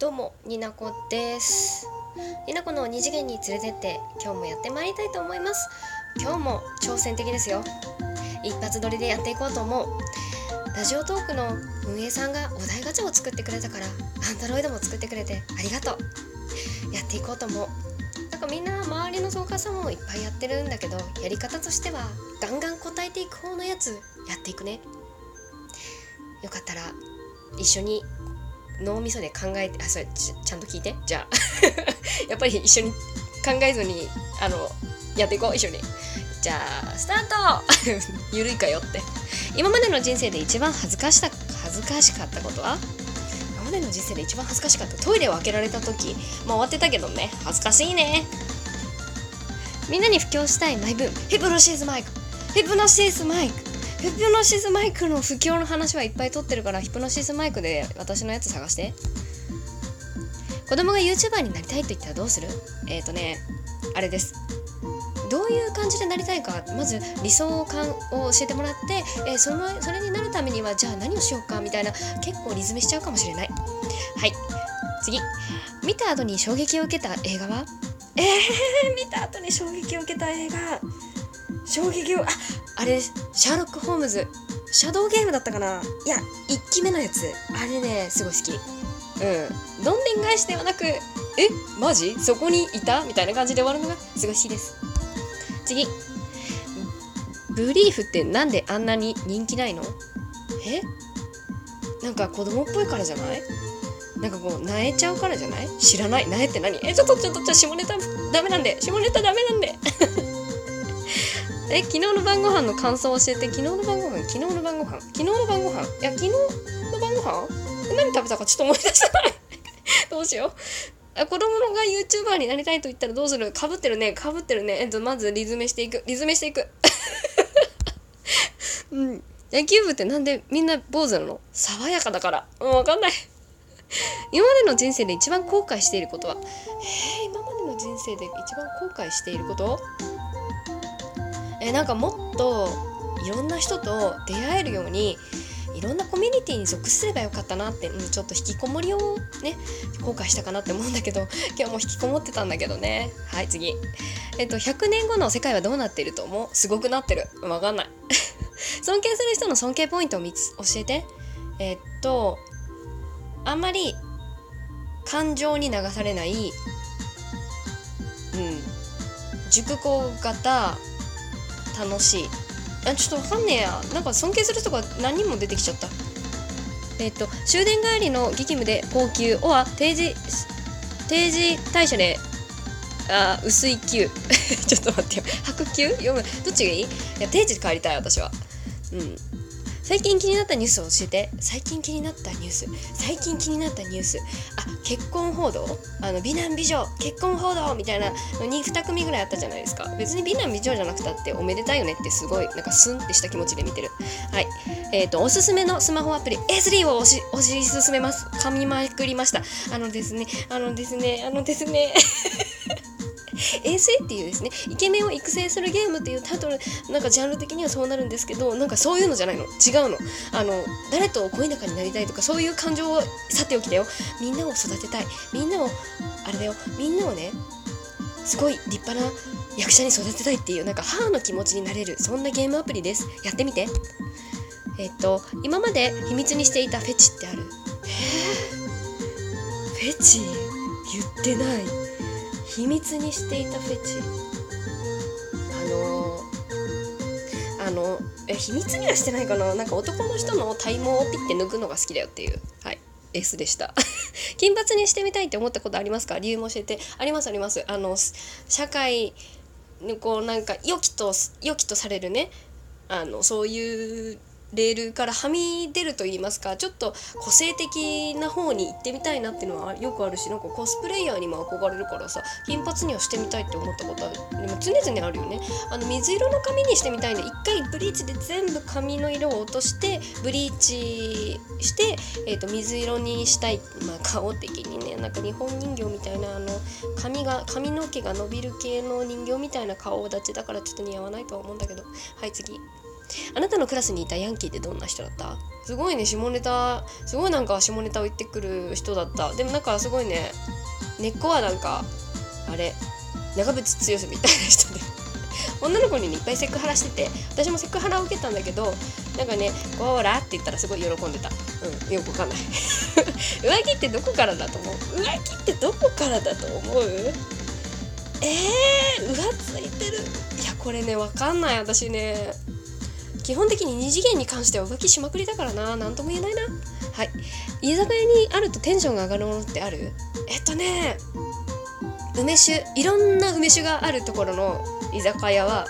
どうもになこです。になこの二次元に連れてって今日もやってまいりたいと思います。今日も挑戦的ですよ。一発撮りでやっていこうと思う。ラジオトークの運営さんがお題ガチャを作ってくれたからアンドロイドも作ってくれてありがとう。やっていこうと思う。なんかみんな周りの草加さんもいっぱいやってるんだけどやり方としてはガンガン答えていく方のやつやっていくね。よかったら一緒に脳みそで考えてあそれちちゃんと聞いて。じゃあ やっぱり一緒に考えずにあのやっていこう。一緒に。じゃあスタート。ゆるいかよって。今までの人生で一番恥ずかしか恥ずかしかったことは？今までの人生で一番恥ずかしかった。トイレを開けられた時。もう終わってたけどね。恥ずかしいね。みんなに布教したいマイブーム。ヒプノシスマイクヒプノシスマイクヒプノシスマイクの不況の話はいっぱい撮ってるからヒプノシスマイクで私のやつ探して。子供が YouTuber になりたいと言ったらどうする？えっ、ー、とねあれです。どういう感じでなりたいかまず理想感を教えてもらって、えー、そのそれになるためにはじゃあ何をしようかみたいな結構リズムしちゃうかもしれない。はい。次。見た後に衝撃を受けた映画は？えー、見た後に衝撃を受けた映画。衝撃をああれシャーロック・ホームズ。シャドウゲームだったかな？いや1期目のやつ。あれねすごい好き。うん。どんでん返しではなくえ？マジ？そこにいた？みたいな感じで終わるのがすごい好きです。次。ブリーフってなんであんなに人気ないの？え？なんか子供っぽいからじゃない？なんかこう、なえちゃうからじゃない？知らない？なえって何？え、ちょっとちょっと、ちょっと、下ネタダメなんで。下ネタダメなんで。え昨日の晩ご飯の感想を教えて。昨日の晩ご飯？昨日の晩ご飯？昨日の晩ご飯？いや昨日の晩ご飯？何食べたかちょっと思い出せない。どうしよう。子供が YouTuber になりたいと言ったらどうする？かぶってるね。かぶってるね。えっとまずリズメしていく。リズメしていく。うん。野球部ってなんでみんな坊主なの？爽やかだから。うんわかんない。今までの人生で一番後悔していることは？えー、今までの人生で一番後悔していること？えなんかもっといろんな人と出会えるようにいろんなコミュニティに属すればよかったなって、うん、ちょっと引きこもりをね後悔したかなって思うんだけど 今日も引きこもってたんだけどね。はい次。えっと100年後の世界はどうなっていると思う？すごくなってる。わかんない。尊敬する人の尊敬ポイントを3つ教えて。えっとあんまり感情に流されないうん熟考型楽しい。あちょっとわかんねえや。なんか尊敬する人が何人も出てきちゃった。えっ、と終電帰りの激務で高級おは定時定時退社であ薄い級 ちょっと待ってよ。白級読む。どっちがいい？いや定時で帰りたい私は。うん。最近気になったニュースを教えて。最近気になったニュース。最近気になったニュース。あ結婚報道？あの美男美女。結婚報道みたいなのに2組ぐらいあったじゃないですか。別に美男美女じゃなくたっておめでたいよねってすごいなんかスンってした気持ちで見てる。はい。えっ、ー、とおすすめのスマホアプリ A3 を押し押し進めます。噛みまくりました。あのですねあのですねあのですね。衛星っていうですねイケメンを育成するゲームっていうタイトルなんかジャンル的にはそうなるんですけどなんかそういうのじゃないの。違うの。あの誰と恋仲になりたいとかそういう感情をさておきだよ。みんなを育てたい。みんなをあれだよ。みんなをねすごい立派な役者に育てたいっていうなんか母の気持ちになれるそんなゲームアプリです。やってみて。えっと今まで秘密にしていたフェチってある。えー、フェチ？言ってない。秘密にしていたフェチ。あのあのえ秘密にはしてないかな。なんか男の人の体毛をピッて抜くのが好きだよっていう。はい。S でした。金髪にしてみたいって思ったことありますか？理由も教えて。ありますあります。あの社会にこうなんか良きと良きとされるね。あのそういうレールからはみ出ると言いますかちょっと個性的な方に行ってみたいなっていうのはよくあるしなんかコスプレイヤーにも憧れるからさ金髪にはしてみたいって思ったことあるでも常々あるよね。あの水色の髪にしてみたいんで一回ブリーチで全部髪の色を落としてブリーチして、えーと、水色にしたい、まあ、顔的にねなんか日本人形みたいなあの髪が髪の毛が伸びる系の人形みたいな顔立ちだからちょっと似合わないとは思うんだけど。はい次。あなたのクラスにいたヤンキーってどんな人だった？すごいね下ネタすごいなんか下ネタを言ってくる人だった。でもなんかすごいね根っこはなんかあれ長渕剛みたいな人で。女の子に、ね、いっぱいセクハラしてて私もセクハラを受けたんだけどなんかね「ほら」って言ったらすごい喜んでた。うんよくわかんない。浮気ってどこからだと思う？浮気ってどこからだと思う？えー、浮ついてる。いやこれねわかんない私ね。基本的に二次元に関しては浮気しまくりだからな。何とも言えないな。はい。居酒屋にあるとテンションが上がるものってある？えっとね梅酒。いろんな梅酒があるところの居酒屋は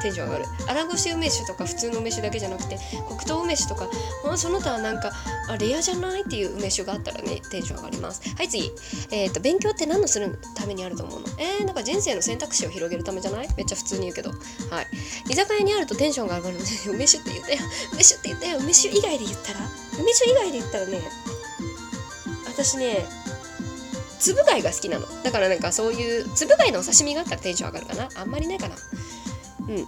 テンション上がる。荒ごし梅酒とか普通の梅酒だけじゃなくて黒糖梅酒とかその他はなんかあレアじゃないっていう梅酒があったらねテンション上がります。はい次。えっ、ー、と勉強って何のするためにあると思うの？えー、なんか人生の選択肢を広げるためじゃない？めっちゃ普通に言うけど。はい。居酒屋にあるとテンションが上がるの。で 梅酒って言ったよ。梅酒って言ったよ。梅酒以外で言ったら？梅酒以外で言ったらね私ねつぶ貝が好きなの。だからなんかそういうつぶ貝のお刺身があったらテンション上がるかな。あんまりないかな。うん。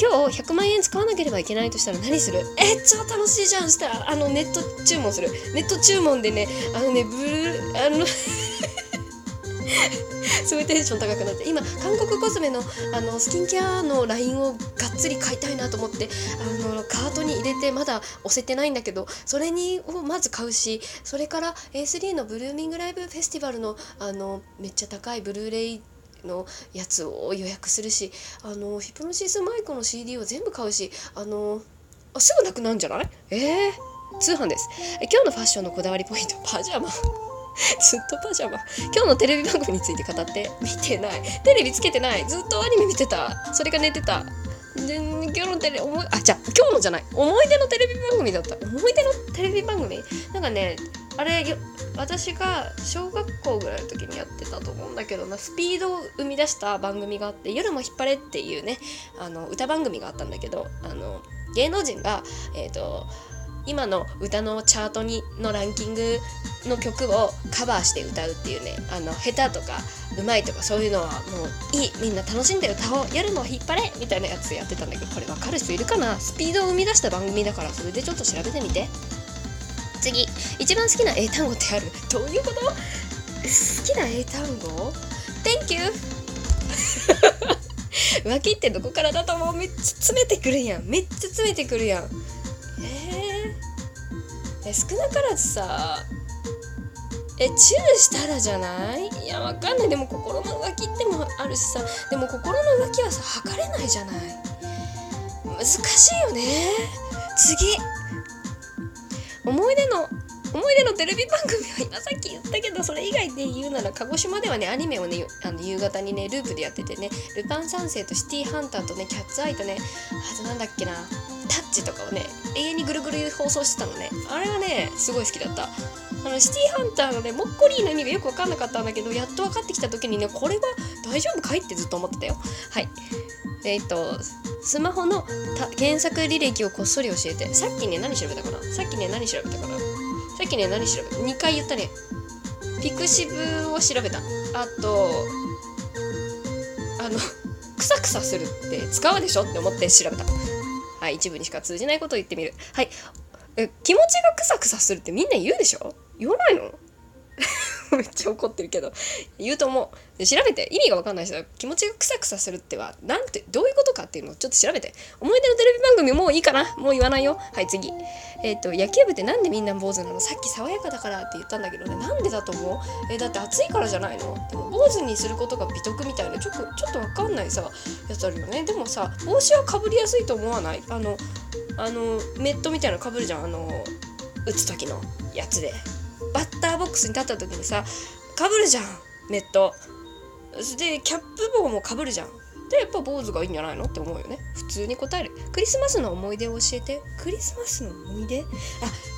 今日100万円使わなければいけないとしたら何する？え超楽しいじゃん。したらあのネット注文する。ネット注文でねあのねブルーあの すごいテンション高くなって。今韓国コスメのあのスキンケアのラインをがっつり買いたいなと思ってあのカートに入れてまだ押せてないんだけどそれにをまず買うしそれから A3 のブルーミングライブフェスティバルのあのめっちゃ高いブルーレイのやつを予約するしあのヒプノシスマイクの CD を全部買うしあのあすぐなくなるんじゃない？えー、通販です。今日のファッションのこだわりポイントパジャマ。ずっとパジャマ。今日のテレビ番組について語って。見てない。テレビつけてない。ずっとアニメ見てた。それが寝てた。で今日のテレビ思いあじゃ今日のじゃない。思い出のテレビ番組だった。思い出のテレビ番組？なんかねあれ私が小学校ぐらいの時にやってたと思うんだけどな。スピードを生み出した番組があって「夜も引っ張れ」っていうねあの歌番組があったんだけどあの芸能人がえっ、ー、と今の歌のチャートにのランキングの曲をカバーして歌うっていうねあの下手とかうまいとかそういうのはもういいみんな楽しんで歌おう。夜も引っ張れみたいなやつやってたんだけどこれ分かる人いるかな？スピードを生み出した番組だからそれでちょっと調べてみて。次一番好きな英単語ってある？どういうこと？好きな英単語？Thank you 浮気ってどこからだと思う？めっちゃ詰めてくるやん。めっちゃ詰めてくるやん。えー、え少なからずさえチューしたらじゃない？いやわかんない。でも心の浮気ってもあるしさ。でも心の浮気はさ測れないじゃない？難しいよね。次。思い出の思い出のテレビ番組は今さっき言ったけどそれ以外で言うなら鹿児島ではねアニメをねあの夕方にねループでやっててね「ルパン三世」と「シティーハンター」とね「キャッツアイ」とねあとなんだっけな「タッチ」とかをね永遠にぐるぐる放送してたのね。あれはねすごい好きだった。あのシティーハンターのねモッコリーの意味がよく分かんなかったんだけどやっと分かってきた時にねこれは大丈夫かいってずっと思ってたよ。はい。えっ、とスマホの検索履歴をこっそり教えて。さっきね何調べたかな？さっきね何調べたかな？さっきね何調べた？2回言ったね。ピクシブを調べた。あとあの クサクサするって使うでしょって思って調べた。はい一部にしか通じないことを言ってみる。はい。え気持ちがクサクサするってみんな言うでしょ？言わないの？めっちゃ怒ってるけど。言うと思う。調べて。意味が分かんない人気持ちがクサクサするってはなんてどういうことかっていうのをちょっと調べて。思い出のテレビ番組もういいかな。もう言わないよ。はい次。えっ、ー、と野球部ってなんでみんな坊主なの？さっき爽やかだからって言ったんだけどね。なんでだと思う？えー、だって暑いからじゃないの？でも坊主にすることが美徳みたいな。ちょっとちょっと分かんないさ。やつあるよね。でもさ帽子はかぶりやすいと思わない？あのあのメットみたいなのかぶるじゃん。あの打つ時のやつで。バッターボックスに立った時にさかぶるじゃんネット。でキャップ帽もかぶるじゃん。でやっぱ坊主がいいんじゃないの？って思うよね。普通に答える。クリスマスの思い出を教えて。クリスマスの思い出？あ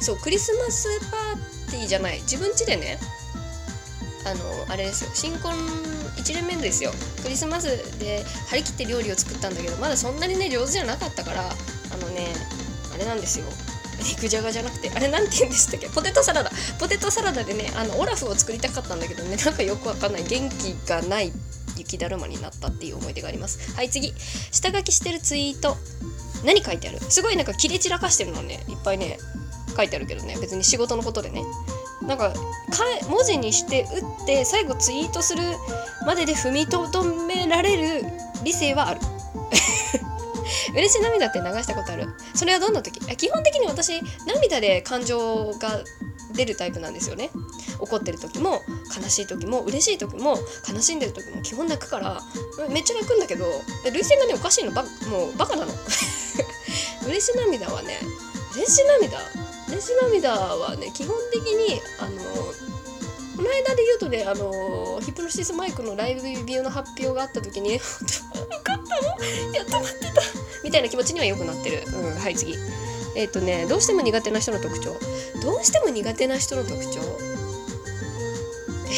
そうクリスマスパーティーじゃない。自分家でねあのあれですよ。新婚1年目ですよ。クリスマスで張り切って料理を作ったんだけどまだそんなにね上手じゃなかったからあのねあれなんですよ。肉じゃがじゃなくてあれなんて言うんでしたっけ？ポテトサラダ。ポテトサラダでねあのオラフを作りたかったんだけどね。なんかよくわかんない。元気がない雪だるまになったっていう思い出があります。はい次。下書きしてるツイート。何書いてある？すごいなんか切れ散らかしてるのね。いっぱいね書いてあるけどね。別に仕事のことでね。なんかか文字にして打って最後ツイートするまでで踏みとどめられる理性はある。嬉し涙って流したことある？それはどんな時？基本的に私涙で感情が出るタイプなんですよね。怒ってる時も悲しい時も嬉しい時も悲しんでる時も基本泣くからめっちゃ泣くんだけど涙腺がねおかしいのばもうバカなの。嬉し涙はね嬉し涙嬉し涙はね基本的にあのこの間で言うとねあのヒプノシスマイクのライブビューの発表があった時に 本当よかったの？やっと待ってた。みたいな気持ちには良くなってる。うんはい次。えっ、ー、とねどうしても苦手な人の特徴。どうしても苦手な人の特徴？え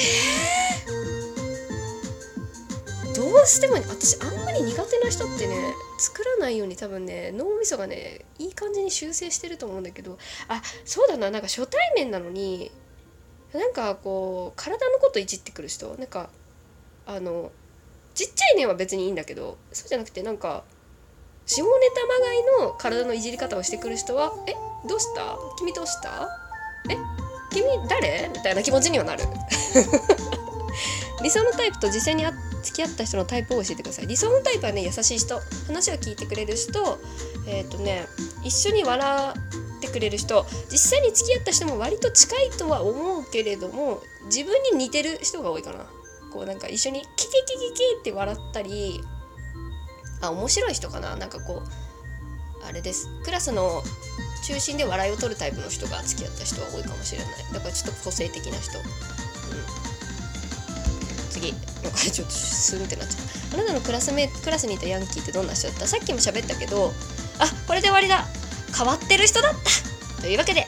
ー、どうしても私あんまり苦手な人ってね作らないように多分ね脳みそがねいい感じに修正してると思うんだけど。あそうだななんか初対面なのになんかこう体のこといじってくる人？なんかあのちっちゃいねは別にいいんだけどそうじゃなくてなんか下ネタまがいの体のいじり方をしてくる人は「えどうした？君どうした？え君誰?」みたいな気持ちにはなる。理想のタイプと実際に付き合った人のタイプを教えてください。理想のタイプはね優しい人。話を聞いてくれる人。えっ、ー、とね一緒に笑ってくれる人。実際に付き合った人も割と近いとは思うけれども自分に似てる人が多いかな。こうなんか一緒にキキキキキって笑ったりあ面白い人かな？なんかこうあれです。クラスの中心で笑いを取るタイプの人が付き合った人は多いかもしれない。だからちょっと個性的な人、うん、次。なんかちょっとスンってなっちゃうあなたのクラスメクラスにいたヤンキーってどんな人だった？さっきも喋ったけどあこれで終わりだ。変わってる人だった。というわけで